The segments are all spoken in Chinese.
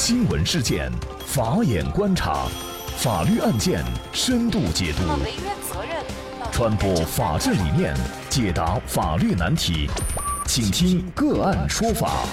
新闻事件，法眼观察，法律案件深度解读，传播法治理念，解答法律难题，请听个案说法。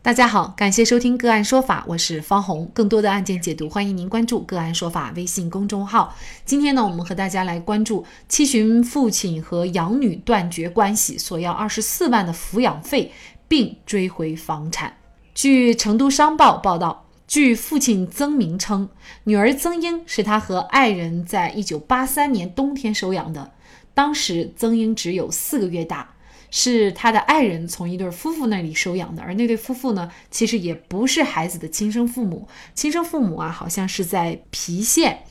大家好，感谢收听个案说法，我是方红。更多的案件解读，欢迎您关注个案说法微信公众号。今天呢，我们和大家来关注七旬父亲和养女断绝关系，索要二十四万的抚养费，并追回房产。据成都商报报道，据父亲曾明称，女儿曾英是他和爱人在一九八三年冬天收养的，当时曾英只有四个月大。是他的爱人从一对夫妇那里收养的，而那对夫妇呢，其实也不是孩子的亲生父母。亲生父母啊，好像是在郫县。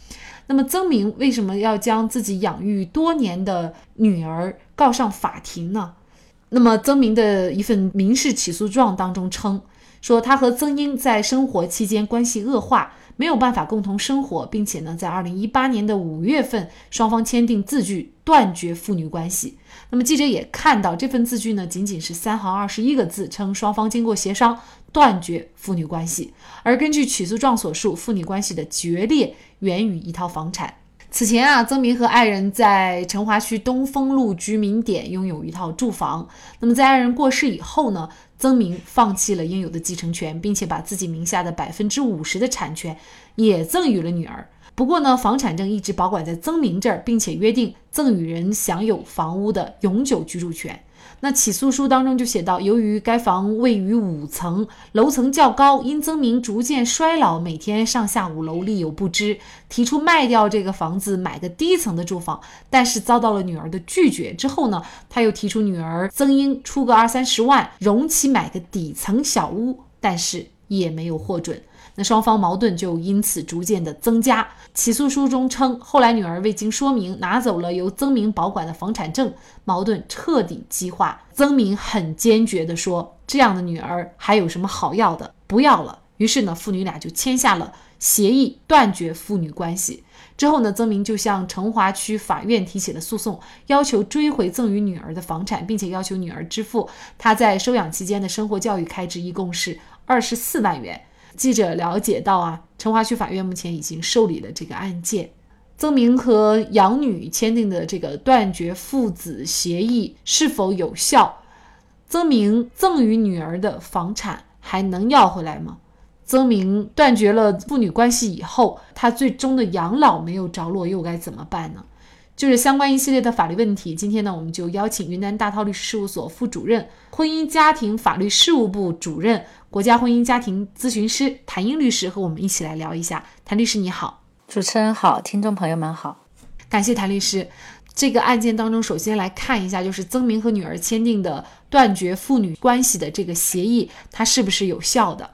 那么曾明为什么要将自己养育多年的女儿告上法庭呢？那么曾明的一份民事起诉状当中称，说他和曾英在生活期间关系恶化。没有办法共同生活，并且呢，在二零一八年的五月份，双方签订字据断绝父女关系。那么记者也看到这份字据呢，仅仅是三行二十一个字，称双方经过协商断绝父女关系。而根据起诉状所述，父女关系的决裂源于一套房产。此前啊，曾明和爱人在成华区东风路居民点拥有一套住房。那么在爱人过世以后呢，曾明放弃了应有的继承权，并且把自己名下的百分之五十的产权也赠予了女儿。不过呢，房产证一直保管在曾明这儿，并且约定赠与人享有房屋的永久居住权。那起诉书当中就写到，由于该房位于五层，楼层较高，因曾明逐渐衰老，每天上下五楼力有不支，提出卖掉这个房子，买个低层的住房，但是遭到了女儿的拒绝。之后呢，他又提出女儿曾英出个二三十万，容其买个底层小屋，但是也没有获准。那双方矛盾就因此逐渐的增加。起诉书中称，后来女儿未经说明拿走了由曾明保管的房产证，矛盾彻底激化。曾明很坚决地说：“这样的女儿还有什么好要的？不要了。”于是呢，父女俩就签下了协议，断绝父女关系。之后呢，曾明就向成华区法院提起了诉讼，要求追回赠与女儿的房产，并且要求女儿支付他在收养期间的生活教育开支，一共是二十四万元。记者了解到啊，成华区法院目前已经受理了这个案件。曾明和养女签订的这个断绝父子协议是否有效？曾明赠与女儿的房产还能要回来吗？曾明断绝了父女关系以后，他最终的养老没有着落，又该怎么办呢？就是相关一系列的法律问题。今天呢，我们就邀请云南大韬律师事务所副主任、婚姻家庭法律事务部主任。国家婚姻家庭咨询师谭英律师和我们一起来聊一下。谭律师你好，主持人好，听众朋友们好，感谢谭律师。这个案件当中，首先来看一下，就是曾明和女儿签订的断绝父女关系的这个协议，它是不是有效的？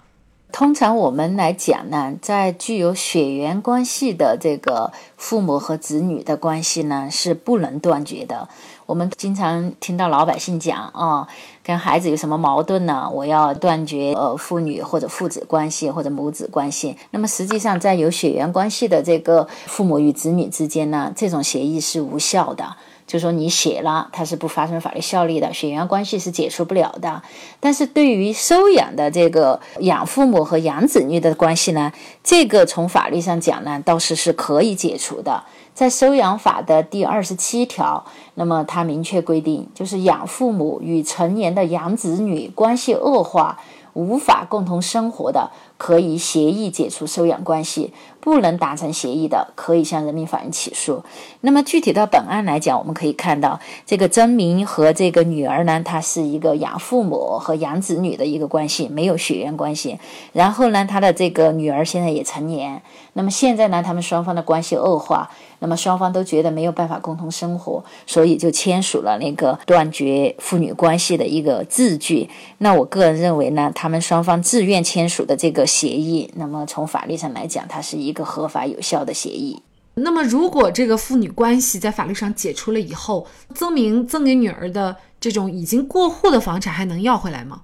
通常我们来讲呢，在具有血缘关系的这个父母和子女的关系呢，是不能断绝的。我们经常听到老百姓讲啊，跟孩子有什么矛盾呢？我要断绝呃父女或者父子关系或者母子关系。那么实际上，在有血缘关系的这个父母与子女之间呢，这种协议是无效的。就说你写了，它是不发生法律效力的，血缘关系是解除不了的。但是对于收养的这个养父母和养子女的关系呢，这个从法律上讲呢，倒是是可以解除的。在收养法的第二十七条，那么它明确规定，就是养父母与成年的养子女关系恶化。无法共同生活的，可以协议解除收养关系；不能达成协议的，可以向人民法院起诉。那么具体到本案来讲，我们可以看到，这个曾明和这个女儿呢，他是一个养父母和养子女的一个关系，没有血缘关系。然后呢，他的这个女儿现在也成年。那么现在呢，他们双方的关系恶化，那么双方都觉得没有办法共同生活，所以就签署了那个断绝父女关系的一个字据。那我个人认为呢，他们双方自愿签署的这个协议，那么从法律上来讲，它是一个合法有效的协议。那么如果这个父女关系在法律上解除了以后，曾明赠给女儿的这种已经过户的房产还能要回来吗？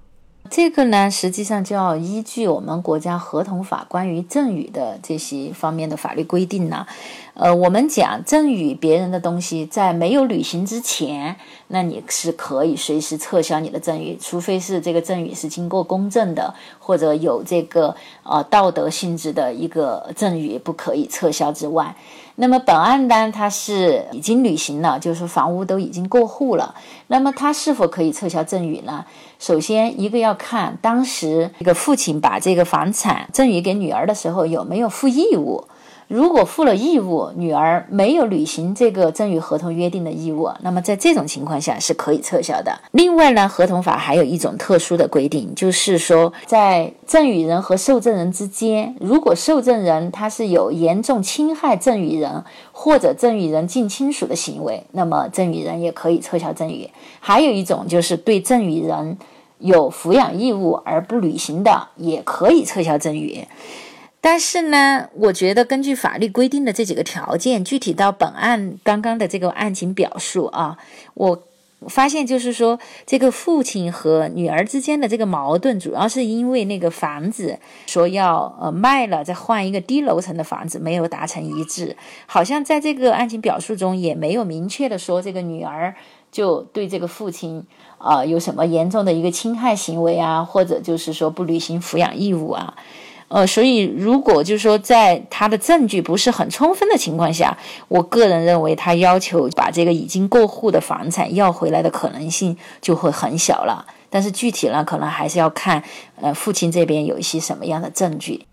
这个呢，实际上就要依据我们国家合同法关于赠与的这些方面的法律规定呢。呃，我们讲赠与别人的东西，在没有履行之前，那你是可以随时撤销你的赠与，除非是这个赠与是经过公证的，或者有这个呃道德性质的一个赠与不可以撤销之外。那么本案呢，它是已经履行了，就是房屋都已经过户了。那么他是否可以撤销赠与呢？首先，一个要看当时这个父亲把这个房产赠与给女儿的时候有没有负义务。如果负了义务，女儿没有履行这个赠与合同约定的义务，那么在这种情况下是可以撤销的。另外呢，合同法还有一种特殊的规定，就是说在赠与人和受赠人之间，如果受赠人他是有严重侵害赠与人或者赠与人近亲属的行为，那么赠与人也可以撤销赠与。还有一种就是对赠与人有抚养义务而不履行的，也可以撤销赠与。但是呢，我觉得根据法律规定的这几个条件，具体到本案刚刚的这个案情表述啊，我发现就是说，这个父亲和女儿之间的这个矛盾，主要是因为那个房子说要呃卖了，再换一个低楼层的房子，没有达成一致。好像在这个案情表述中也没有明确的说，这个女儿就对这个父亲啊有什么严重的一个侵害行为啊，或者就是说不履行抚养义务啊。呃，所以如果就是说，在他的证据不是很充分的情况下，我个人认为他要求把这个已经过户的房产要回来的可能性就会很小了。但是具体呢，可能还是要看呃父亲这边有一些什么样的证据。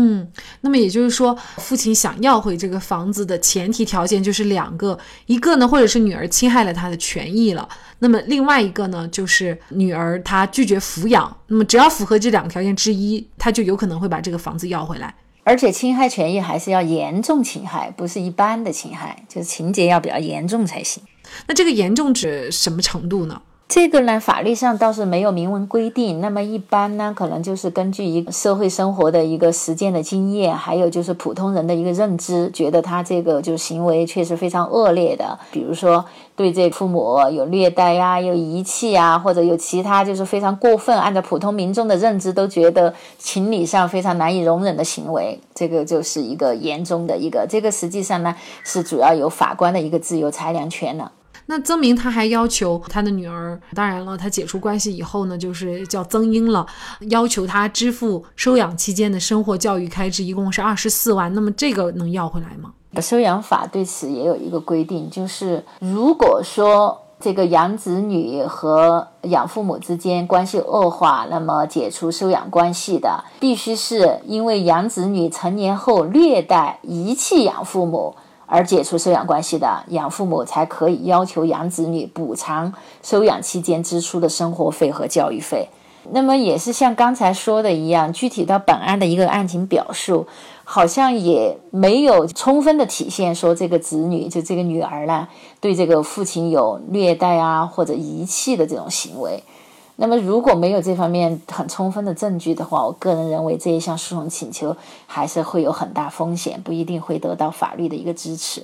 嗯，那么也就是说，父亲想要回这个房子的前提条件就是两个，一个呢，或者是女儿侵害了他的权益了，那么另外一个呢，就是女儿她拒绝抚养，那么只要符合这两个条件之一，他就有可能会把这个房子要回来。而且侵害权益还是要严重侵害，不是一般的侵害，就是情节要比较严重才行。那这个严重指什么程度呢？这个呢，法律上倒是没有明文规定。那么一般呢，可能就是根据一社会生活的一个实践的经验，还有就是普通人的一个认知，觉得他这个就行为确实非常恶劣的。比如说对这父母有虐待呀，有遗弃呀，或者有其他就是非常过分，按照普通民众的认知都觉得情理上非常难以容忍的行为，这个就是一个严重的一个。这个实际上呢，是主要有法官的一个自由裁量权了。那曾明他还要求他的女儿，当然了，他解除关系以后呢，就是叫曾英了，要求他支付收养期间的生活教育开支，一共是二十四万。那么这个能要回来吗？收养法对此也有一个规定，就是如果说这个养子女和养父母之间关系恶化，那么解除收养关系的，必须是因为养子女成年后虐待、遗弃养父母。而解除收养关系的养父母才可以要求养子女补偿收养期间支出的生活费和教育费。那么也是像刚才说的一样，具体到本案的一个案情表述，好像也没有充分的体现说这个子女就这个女儿呢对这个父亲有虐待啊或者遗弃的这种行为。那么，如果没有这方面很充分的证据的话，我个人认为这一项诉讼请求还是会有很大风险，不一定会得到法律的一个支持。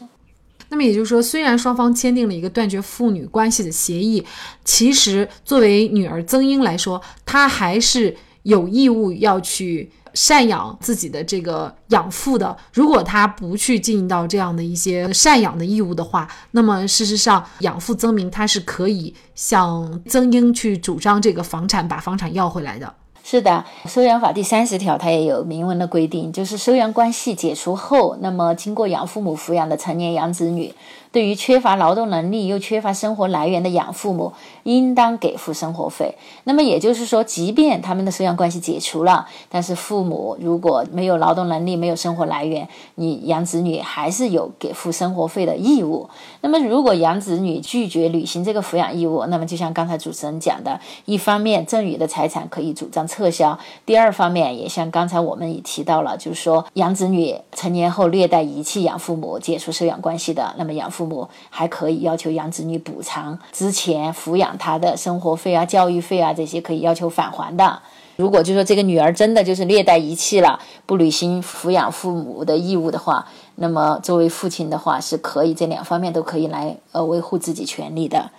那么也就是说，虽然双方签订了一个断绝父女关系的协议，其实作为女儿曾英来说，她还是有义务要去。赡养自己的这个养父的，如果他不去尽到这样的一些赡养的义务的话，那么事实上养父曾明他是可以向曾英去主张这个房产，把房产要回来的。是的，收养法第三十条它也有明文的规定，就是收养关系解除后，那么经过养父母抚养的成年养子女。对于缺乏劳动能力又缺乏生活来源的养父母，应当给付生活费。那么也就是说，即便他们的收养关系解除了，但是父母如果没有劳动能力、没有生活来源，你养子女还是有给付生活费的义务。那么如果养子女拒绝履行这个抚养义务，那么就像刚才主持人讲的，一方面赠与的财产可以主张撤销；第二方面，也像刚才我们也提到了，就是说养子女成年后虐待遗弃养父母、解除收养关系的，那么养父。父母还可以要求养子女补偿之前抚养他的生活费啊、教育费啊这些，可以要求返还的。如果就说这个女儿真的就是虐待遗弃了，不履行抚养父母的义务的话，那么作为父亲的话是可以这两方面都可以来呃维护自己权利的。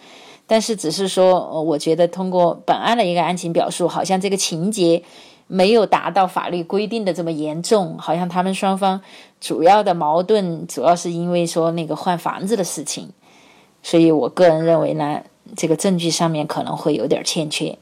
但是只是说，我觉得通过本案的一个案情表述，好像这个情节。没有达到法律规定的这么严重，好像他们双方主要的矛盾主要是因为说那个换房子的事情，所以我个人认为呢，这个证据上面可能会有点欠缺。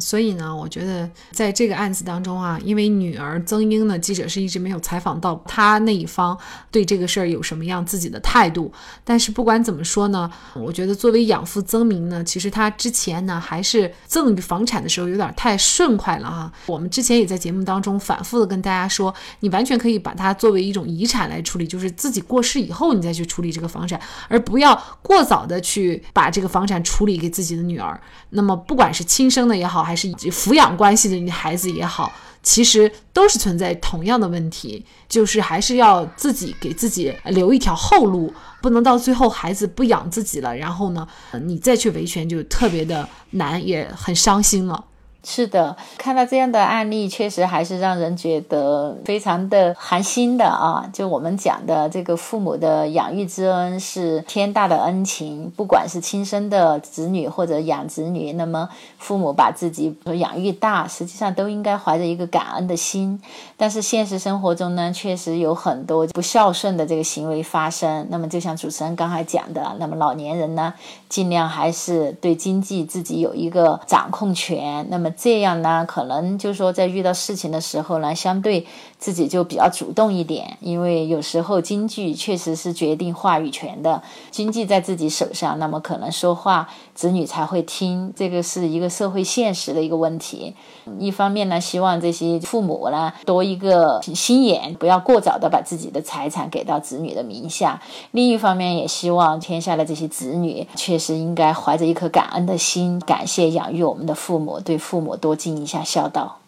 所以呢，我觉得在这个案子当中啊，因为女儿曾英呢，记者是一直没有采访到她那一方对这个事儿有什么样自己的态度。但是不管怎么说呢，我觉得作为养父曾明呢，其实他之前呢还是赠与房产的时候有点太顺快了哈。我们之前也在节目当中反复的跟大家说，你完全可以把它作为一种遗产来处理，就是自己过世以后你再去处理这个房产，而不要过早的去把这个房产处理给自己的女儿。那么不管是亲生的也好，好还是以及抚养关系的你孩子也好，其实都是存在同样的问题，就是还是要自己给自己留一条后路，不能到最后孩子不养自己了，然后呢，你再去维权就特别的难，也很伤心了。是的，看到这样的案例，确实还是让人觉得非常的寒心的啊！就我们讲的这个父母的养育之恩是天大的恩情，不管是亲生的子女或者养子女，那么父母把自己养育大，实际上都应该怀着一个感恩的心。但是现实生活中呢，确实有很多不孝顺的这个行为发生。那么就像主持人刚才讲的，那么老年人呢，尽量还是对经济自己有一个掌控权。那么这样呢，可能就是说，在遇到事情的时候呢，相对自己就比较主动一点，因为有时候经济确实是决定话语权的，经济在自己手上，那么可能说话子女才会听，这个是一个社会现实的一个问题。一方面呢，希望这些父母呢多一个心眼，不要过早的把自己的财产给到子女的名下；另一方面，也希望天下的这些子女确实应该怀着一颗感恩的心，感谢养育我们的父母，对父母我多尽一下孝道。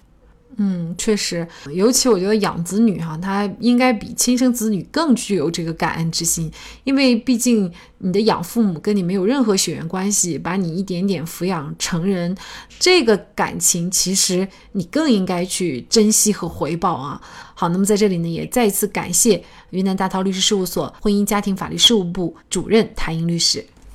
嗯，确实，尤其我觉得养子女哈，他应该比亲生子女更具有这个感恩之心，因为毕竟你的养父母跟你没有任何血缘关系，把你一点点抚养成人，这个感情其实你更应该去珍惜和回报啊。好，那么在这里呢，也再一次感谢云南大韬律师事务所婚姻家庭法律事务部主任谭英律师。